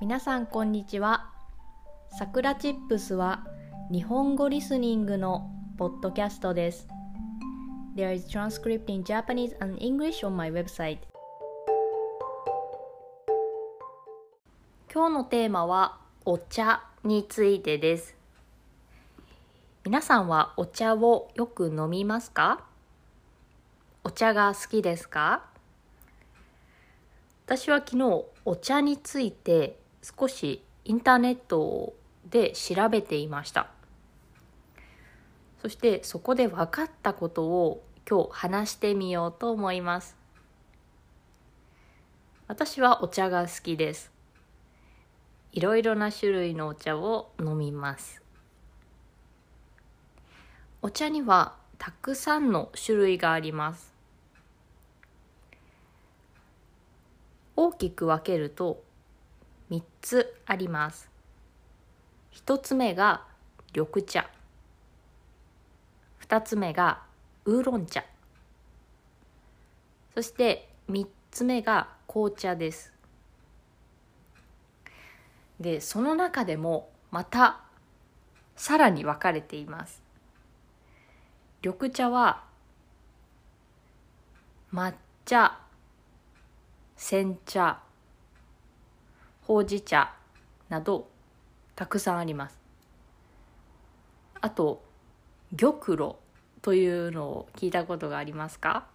皆さんこんにちは。さくらチップスは日本語リスニングのポッドキャストです。There is transcript in Japanese and English on my website. 今日のテーマはお茶についてです。皆さんはお茶をよく飲みますか？お茶が好きですか？私は昨日お茶について少しインターネットで調べていました。そしてそこで分かったことを今日話してみようと思います。私はお茶が好きです。いろいろな種類のお茶を飲みます。お茶にはたくさんの種類があります。大きく分けると3つあります。1つ目が緑茶。2つ目がウーロン茶。そして3つ目が紅茶です。で、その中でもまたさらに分かれています。緑茶は抹茶、煎茶、ほうじ茶などたくさんあります。あと玉露というのを聞いたことがありますか？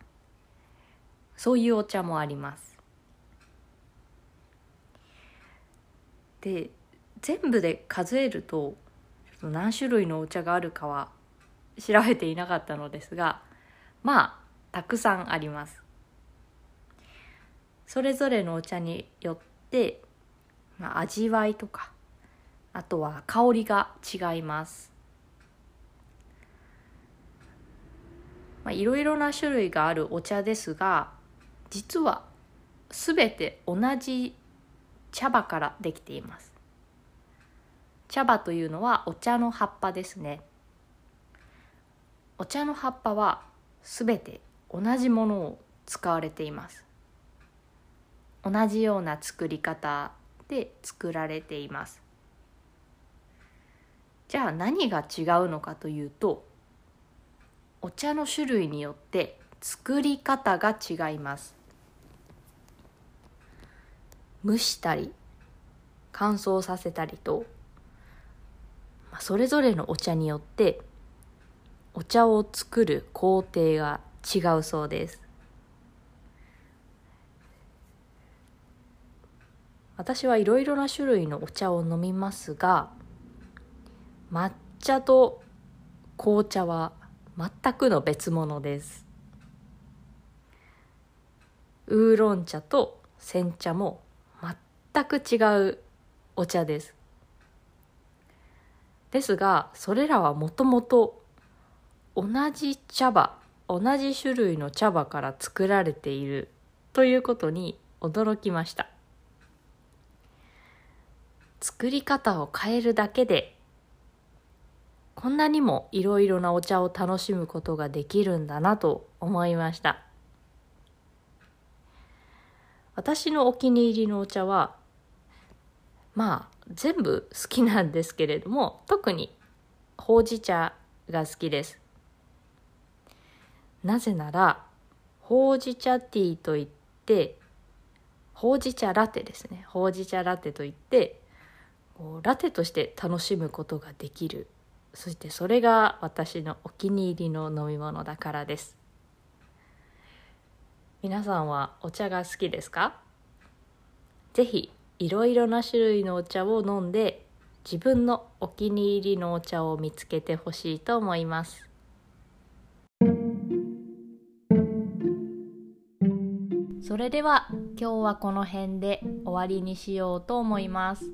そういうお茶もあります。で全部で数えると何種類のお茶があるかは調べていなかったのですがまあたくさんあります。それぞれのお茶によってまあ、味わいとかあとは香りが違います。いろいろな種類があるお茶ですが実は全て同じ茶葉からできています。茶葉というのはお茶の葉っぱですね。お茶の葉っぱは全て同じものを使われています。同じような作り方で作られています。じゃあ何が違うのかというとお茶の種類によって作り方が違います。蒸したり乾燥させたりとそれぞれのお茶によってお茶を作る工程が違うそうです。私はいろいろな種類のお茶を飲みますが抹茶と紅茶は全くの別物です。ウーロン茶と煎茶も全く違うお茶です。ですがそれらはもともと同じ茶葉同じ種類の茶葉から作られているということに驚きました。作り方を変えるだけでこんなにもいろいろなお茶を楽しむことができるんだなと思いました。私のお気に入りのお茶はまあ全部好きなんですけれども特にほうじ茶が好きです。なぜならほうじ茶ティーといってほうじ茶ラテですね。ほうじ茶ラテといってラテとして楽しむことができる。そしてそれが私のお気に入りの飲み物だからです。皆さんはお茶が好きですか？ぜひいろいろな種類のお茶を飲んで自分のお気に入りのお茶を見つけてほしいと思います。それでは今日はこの辺で終わりにしようと思います。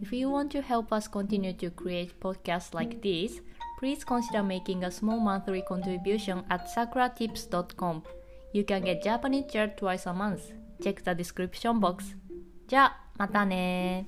If you want to help us continue to create podcasts like this, please consider making a small monthly contribution at sakuratips.com. You can get Japanese chair twice a month. Check the description box. じゃあ、またね